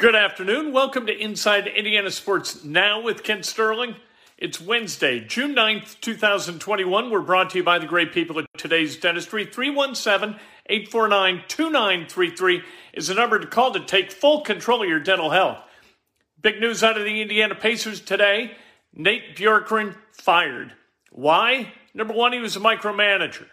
Good afternoon. Welcome to Inside Indiana Sports Now with Kent Sterling. It's Wednesday, June 9th, 2021. We're brought to you by the great people at today's dentistry. 317 849 2933 is the number to call to take full control of your dental health. Big news out of the Indiana Pacers today Nate Bjorkgren fired. Why? Number one, he was a micromanager.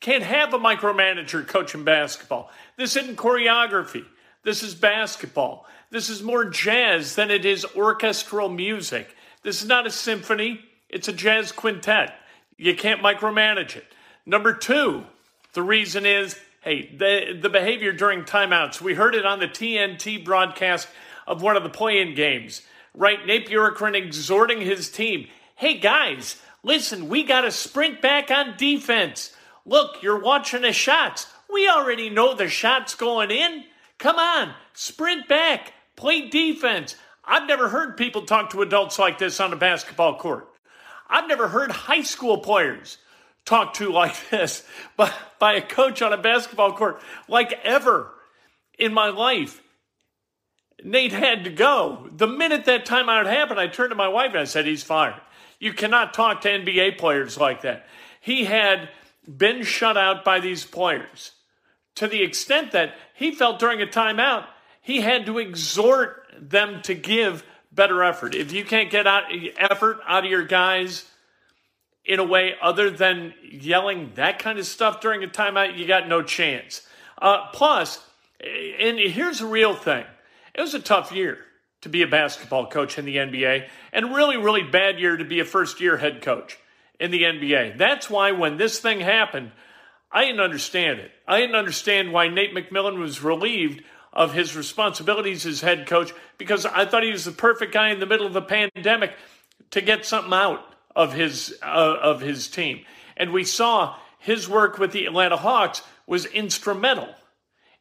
Can't have a micromanager coaching basketball. This isn't choreography. This is basketball. This is more jazz than it is orchestral music. This is not a symphony, it's a jazz quintet. You can't micromanage it. Number two, the reason is hey, the, the behavior during timeouts. We heard it on the TNT broadcast of one of the play in games, right? Nate Bjorkgren exhorting his team hey, guys, listen, we got to sprint back on defense. Look, you're watching the shots. We already know the shots going in. Come on, sprint back, play defense. I've never heard people talk to adults like this on a basketball court. I've never heard high school players talk to like this by, by a coach on a basketball court like ever in my life. Nate had to go. The minute that timeout happened, I turned to my wife and I said, He's fired. You cannot talk to NBA players like that. He had been shut out by these players to the extent that he felt during a timeout he had to exhort them to give better effort. If you can't get out effort out of your guys in a way other than yelling that kind of stuff during a timeout, you got no chance. Uh, plus, and here's a real thing: it was a tough year to be a basketball coach in the NBA, and really, really bad year to be a first-year head coach in the NBA. That's why when this thing happened, I didn't understand it. I didn't understand why Nate McMillan was relieved of his responsibilities as head coach because I thought he was the perfect guy in the middle of a pandemic to get something out of his uh, of his team. And we saw his work with the Atlanta Hawks was instrumental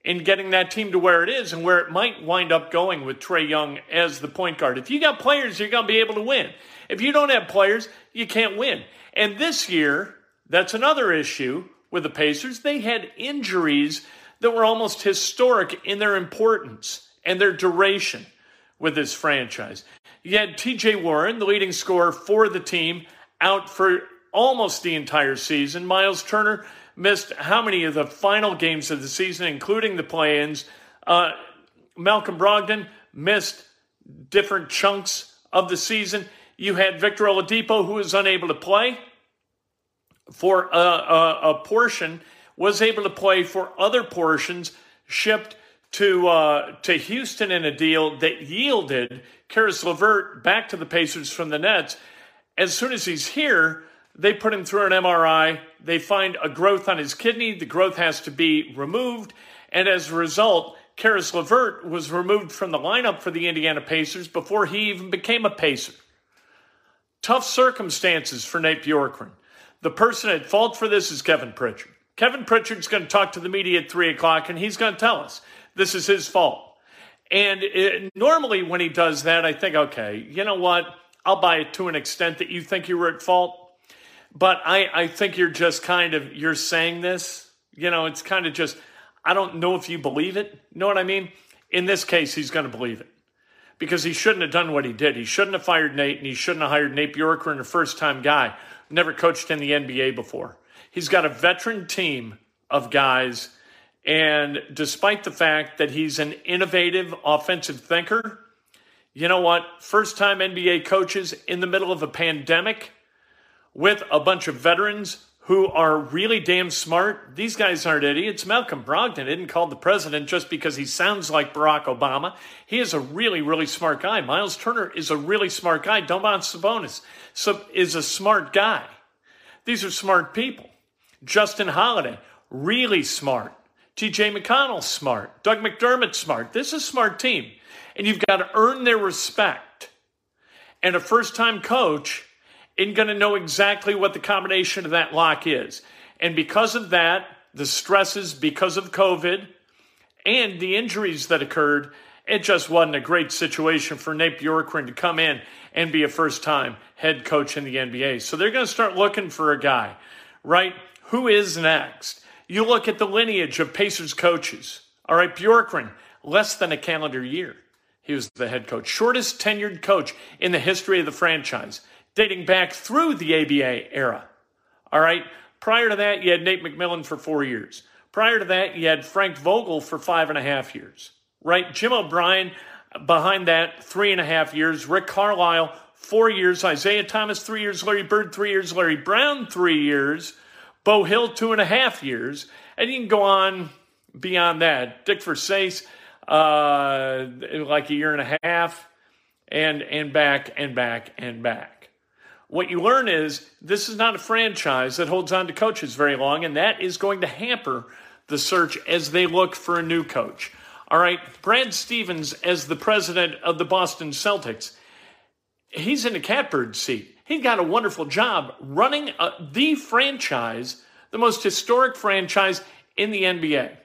in getting that team to where it is and where it might wind up going with Trae Young as the point guard. If you got players, you're going to be able to win. If you don't have players, you can't win. And this year, that's another issue with the Pacers. They had injuries that were almost historic in their importance and their duration with this franchise. You had TJ Warren, the leading scorer for the team, out for almost the entire season. Miles Turner missed how many of the final games of the season, including the play ins? Uh, Malcolm Brogdon missed different chunks of the season. You had Victor Oladipo, who was unable to play for a, a, a portion was able to play for other portions shipped to uh, to Houston in a deal that yielded Caris LeVert back to the Pacers from the Nets. As soon as he's here, they put him through an MRI. They find a growth on his kidney. The growth has to be removed, and as a result, Caris LeVert was removed from the lineup for the Indiana Pacers before he even became a Pacer. Tough circumstances for Nate Bjorkgren. The person at fault for this is Kevin Pritchard. Kevin Pritchard's going to talk to the media at 3 o'clock, and he's going to tell us This is his fault. And it, normally, when he does that, I think, okay, you know what? I'll buy it to an extent that you think you were at fault. But I, I think you're just kind of you're saying this. You know, it's kind of just I don't know if you believe it. You know what I mean? In this case, he's going to believe it because he shouldn't have done what he did. He shouldn't have fired Nate, and he shouldn't have hired Nate Bjorkgren, a first-time guy, never coached in the NBA before. He's got a veteran team of guys and despite the fact that he's an innovative offensive thinker, you know what? First time NBA coaches in the middle of a pandemic with a bunch of veterans who are really damn smart. These guys aren't idiots. Malcolm Brogdon isn't called the president just because he sounds like Barack Obama. He is a really, really smart guy. Miles Turner is a really smart guy. Domantas Sabonis is a smart guy. These are smart people. Justin Holiday, really smart. TJ McConnell smart. Doug McDermott smart. This is a smart team. And you've got to earn their respect. And a first time coach isn't going to know exactly what the combination of that lock is. And because of that, the stresses because of COVID and the injuries that occurred, it just wasn't a great situation for Nate Bjorkgren to come in and be a first time head coach in the NBA. So they're going to start looking for a guy, right? Who is next? You look at the lineage of Pacers coaches. All right, Bjorkgren, less than a calendar year. He was the head coach, shortest tenured coach in the history of the franchise, dating back through the ABA era. All right, prior to that, you had Nate McMillan for four years. Prior to that, you had Frank Vogel for five and a half years. Right, Jim O'Brien behind that, three and a half years. Rick Carlisle, four years. Isiah Thomas, three years. Larry Bird, three years. Larry Brown, three years. Bob Hill, two and a half years. And you can go on beyond that. Dick Versace, uh, like a year and a half, and, and back and back and back. What you learn is this is not a franchise that holds on to coaches very long, and that is going to hamper the search as they look for a new coach. All right, Brad Stevens, as the president of the Boston Celtics, he's in a catbird seat. He got a wonderful job running a, the franchise, the most historic franchise in the NBA.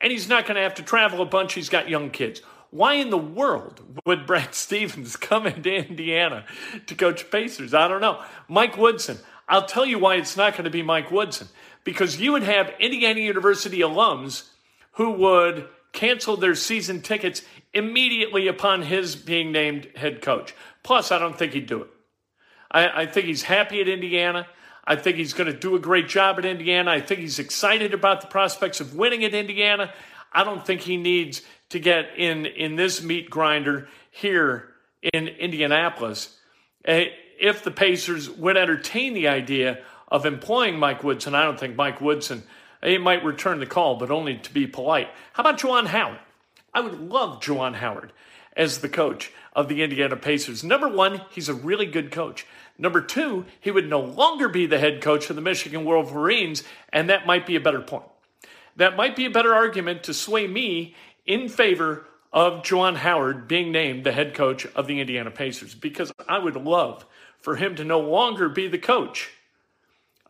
And he's not going to have to travel a bunch. He's got young kids. Why in the world would Brad Stevens come into Indiana to coach Pacers? I don't know. Mike Woodson. I'll tell you why it's not going to be Mike Woodson. Because you would have Indiana University alums who would cancel their season tickets immediately upon his being named head coach. Plus, I don't think he'd do it. I, I think he's happy at Indiana. I think he's going to do a great job at Indiana. I think he's excited about the prospects of winning at Indiana. I don't think he needs to get in in this meat grinder here in Indianapolis. Eh, if the Pacers would entertain the idea of employing Mike Woodson, I don't think Mike Woodson he might return the call, but only to be polite. How about Juwan Howard? I would love Juwan Howard as the coach of the Indiana Pacers. Number one, he's a really good coach. Number two, he would no longer be the head coach of the Michigan Wolverines, and that might be a better point. That might be a better argument to sway me in favor of Juwan Howard being named the head coach of the Indiana Pacers because I would love for him to no longer be the coach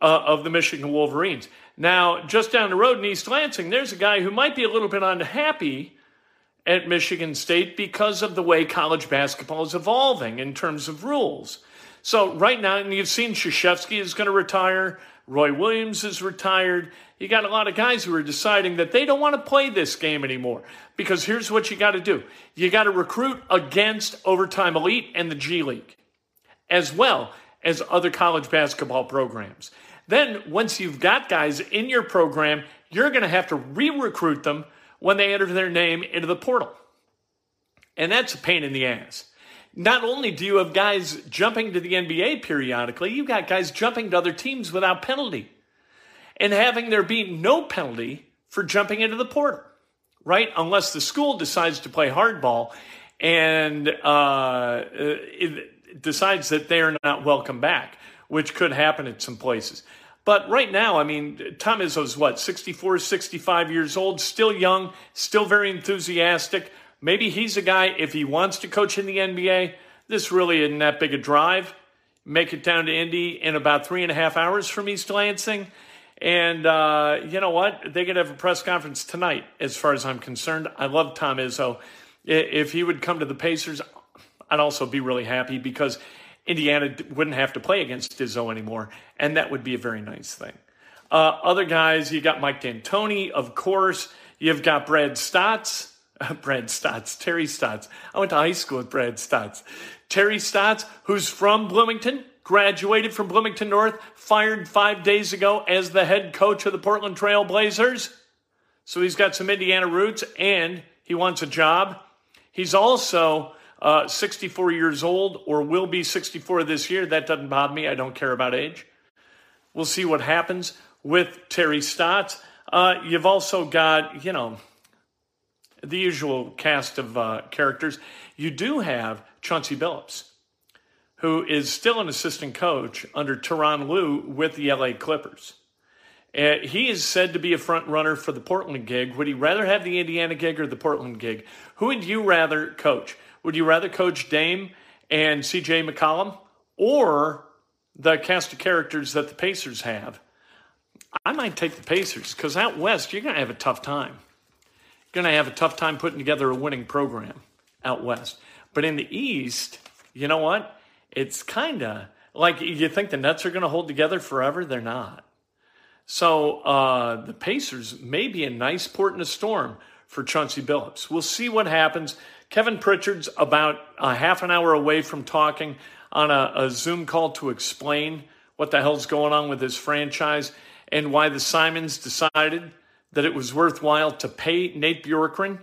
uh, of the Michigan Wolverines. Now, just down the road in East Lansing, there's a guy who might be a little bit unhappy at Michigan State because of the way college basketball is evolving in terms of rules. So right now, and you've seen Krzyzewski is going to retire. Roy Williams is retired. You got a lot of guys who are deciding that they don't want to play this game anymore. Because here's what you got to do you got to recruit against Overtime Elite and the G League, as well as other college basketball programs. Then, once you've got guys in your program, you're going to have to re recruit them when they enter their name into the portal. And that's a pain in the ass not only do you have guys jumping to the NBA periodically, you've got guys jumping to other teams without penalty and having there be no penalty for jumping into the portal, right? Unless the school decides to play hardball and uh, decides that they are not welcome back, which could happen at some places. But right now, I mean, Tom Izzo's what, 64, 65 years old, still young, still very enthusiastic. Maybe he's a guy, if he wants to coach in the NBA, this really isn't that big a drive. Make it down to Indy in about three and a half hours from East Lansing. And uh, you know what? They could have a press conference tonight, as far as I'm concerned. I love Tom Izzo. If he would come to the Pacers, I'd also be really happy because Indiana wouldn't have to play against Izzo anymore, and that would be a very nice thing. Uh, other guys, you got Mike D'Antoni, of course. You've got Brad Stotts. Brad Stotts, Terry Stotts. I went to high school with Brad Stotts. Terry Stotts, who's from Bloomington, graduated from Bloomington North, fired five days ago as the head coach of the Portland Trail Blazers. So he's got some Indiana roots and he wants a job. He's also uh, 64 years old or will be 64 this year. That doesn't bother me. I don't care about age. We'll see what happens with Terry Stotts. Uh, you've also got, you know, the usual cast of uh, characters. You do have Chauncey Billups, who is still an assistant coach under Tyronn Lue with the LA Clippers. Uh, he is said to be a front runner for the Portland gig. Would he rather have the Indiana gig or the Portland gig? Who would you rather coach? Would you rather coach Dame and CJ McCollum or the cast of characters that the Pacers have? I might take the Pacers because out west, you're going to have a tough time. You're going to have a tough time putting together a winning program out west. But in the east, you know what? It's kind of like you think the Nets are going to hold together forever. They're not. So uh, the Pacers may be a nice port in a storm for Chauncey Billups. We'll see what happens. Kevin Pritchard's about a half an hour away from talking on a, a Zoom call to explain what the hell's going on with his franchise and why the Simons decided that it was worthwhile to pay Nate Bjorkgren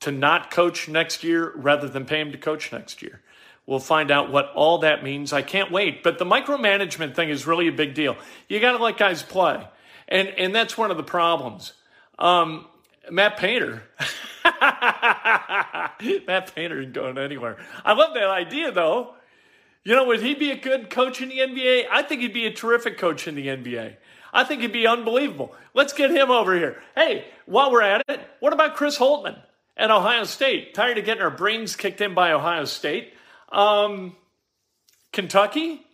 to not coach next year rather than pay him to coach next year. We'll find out what all that means. I can't wait. But the micromanagement thing is really a big deal. You got to let guys play. And, and that's one of the problems. Um, Matt Painter. Matt Painter ain't going anywhere. I love that idea, though. You know, would he be a good coach in the NBA? I think he'd be a terrific coach in the NBA. I think he'd be unbelievable. Let's get him over here. Hey, while we're at it, what about Chris Holtmann at Ohio State? Tired of getting our brains kicked in by Ohio State. Um, Kentucky,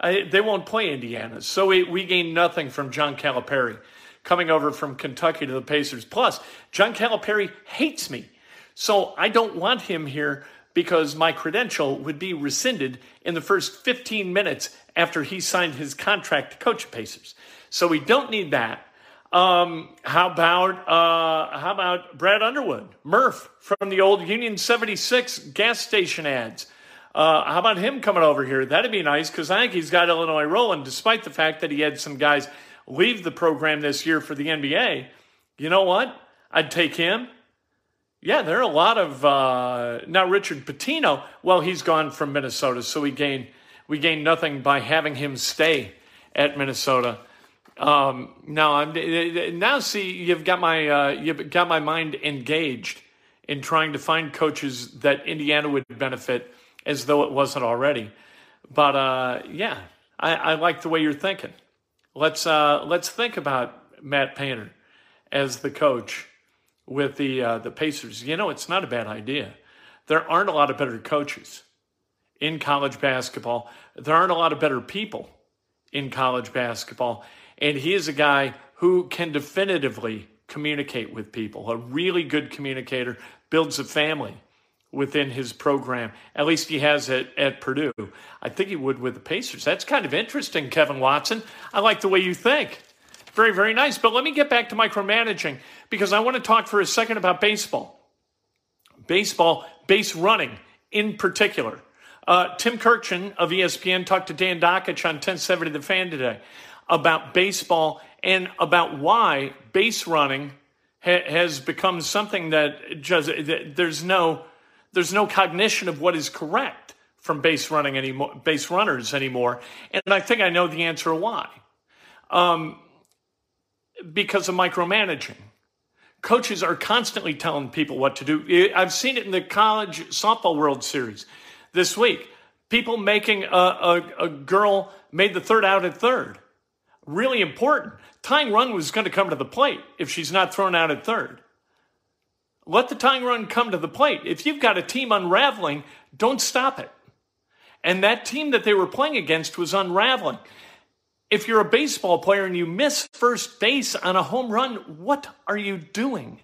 I, they won't play Indiana. So we, we gain nothing from John Calipari coming over from Kentucky to the Pacers. Plus, John Calipari hates me. So I don't want him here because my credential would be rescinded in the first 15 minutes after he signed his contract to coach Pacers. So we don't need that. Um, how about uh, how about Brad Underwood, Murph from the old Union 76 gas station ads? Uh, how about him coming over here? That'd be nice because I think he's got Illinois rolling, despite the fact that he had some guys leave the program this year for the NBA. You know what? I'd take him. Yeah, there are a lot of uh, now Richard Pitino. Well, he's gone from Minnesota, so we gain we gain nothing by having him stay at Minnesota. Um, now I'm now see you've got my uh, you've got my mind engaged in trying to find coaches that Indiana would benefit as though it wasn't already. But uh, yeah, I, I like the way you're thinking. Let's uh, let's think about Matt Painter as the coach with the uh, the Pacers. You know, it's not a bad idea. There aren't a lot of better coaches in college basketball. There aren't a lot of better people in college basketball, and he is a guy who can definitively communicate with people. A really good communicator builds a family within his program. At least he has it at Purdue. I think he would with the Pacers. That's kind of interesting, Kevin Watson. I like the way you think. Very, very nice. But let me get back to micromanaging because I want to talk for a second about baseball. Baseball, base running in particular. Uh, Tim Kurkjian of ESPN talked to Dan Dakich on 1070 The Fan today about baseball and about why base running ha- has become something that just that there's no there's no cognition of what is correct from base running anymore, base runners anymore. And I think I know the answer why. Um, because of micromanaging. Coaches are constantly telling people what to do. I've seen it in the college softball World Series this week. People making a, a, a girl made the third out at third. Really important. Tying run was going to come to the plate if she's not thrown out at third. Let the tying run come to the plate. If you've got a team unraveling, don't stop it. And that team that they were playing against was unraveling. If you're a baseball player and you miss first base on a home run, what are you doing?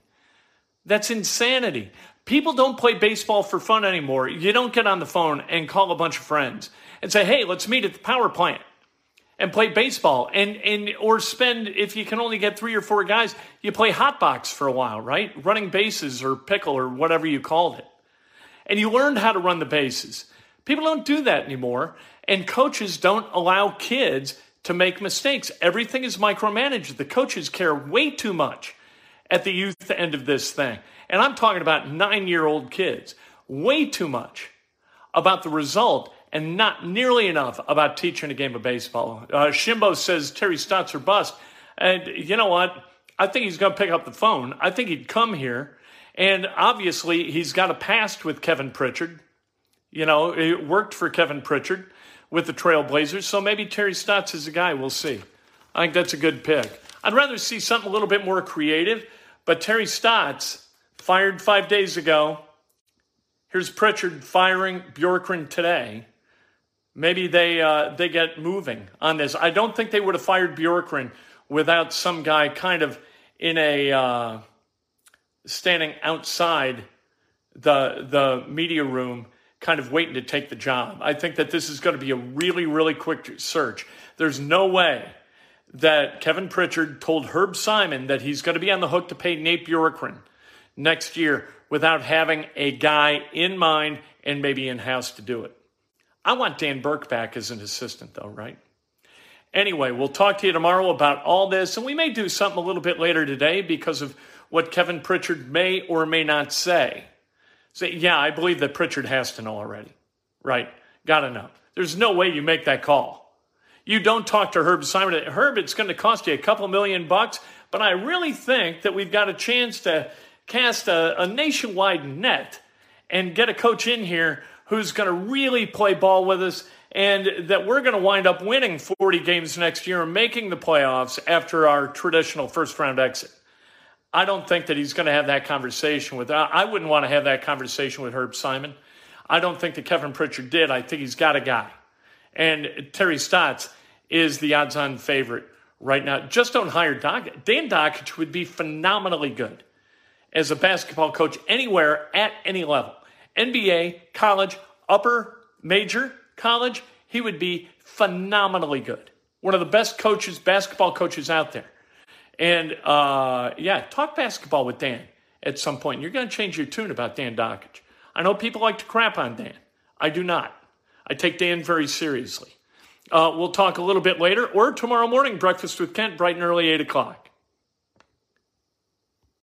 That's insanity. People don't play baseball for fun anymore. You don't get on the phone and call a bunch of friends and say, hey, let's meet at the power plant and play baseball and, and or spend if you can only get three or four guys you play hot box for a while right? Running bases or pickle or whatever you called it. And you learned how to run the bases. People don't do that anymore and coaches don't allow kids to make mistakes. Everything is micromanaged. The coaches care way too much at the youth end of this thing. And i'm talking about nine year old kids. Way too much about the result and not nearly enough about teaching a game of baseball. Uh, Shimbo says Terry Stotts or bust. And you know what? I think he's going to pick up the phone. I think he'd come here. And obviously, he's got a past with Kevin Pritchard. You know, it worked for Kevin Pritchard with the Trailblazers. So maybe Terry Stotts is a guy. We'll see. I think that's a good pick. I'd rather see something a little bit more creative. But Terry Stotts, fired five days ago. Here's Pritchard firing Bjorkgren today maybe they uh, they get moving on this. I don't think they would have fired Bjorkgren without some guy kind of in a uh, standing outside the the media room, kind of waiting to take the job. I think that this is going to be a really really quick search. There's no way that Kevin Pritchard told Herb Simon that he's going to be on the hook to pay Nate Bjorkgren next year without having a guy in mind and maybe in house to do it. I want Dan Burke back as an assistant, though, right? Anyway, we'll talk to you tomorrow about all this, and we may do something a little bit later today because of what Kevin Pritchard may or may not say. Say, yeah, I believe that Pritchard has to know already. Right? Got to know. There's no way you make that call. You don't talk to Herb Simon. Herb, it's going to cost you a couple million bucks, but I really think that we've got a chance to cast a, a nationwide net and get a coach in here who's going to really play ball with us and that we're going to wind up winning 40 games next year and making the playoffs after our traditional first round exit. I don't think that he's going to have that conversation with. I wouldn't want to have that conversation with Herb Simon. I don't think that Kevin Pritchard did. I think he's got a guy. And Terry Stotts is the odds on favorite right now. Just don't hire Doc. Dan Dakich would be phenomenally good as a basketball coach anywhere at any level. NBA, college, upper major college, he would be phenomenally good. One of the best coaches, basketball coaches out there. And uh, yeah, talk basketball with Dan at some point. You're going to change your tune about Dan Dakich. I know people like to crap on Dan. I do not. I take Dan very seriously. Uh, we'll talk a little bit later or tomorrow morning, breakfast with Kent, bright and early, 8 o'clock.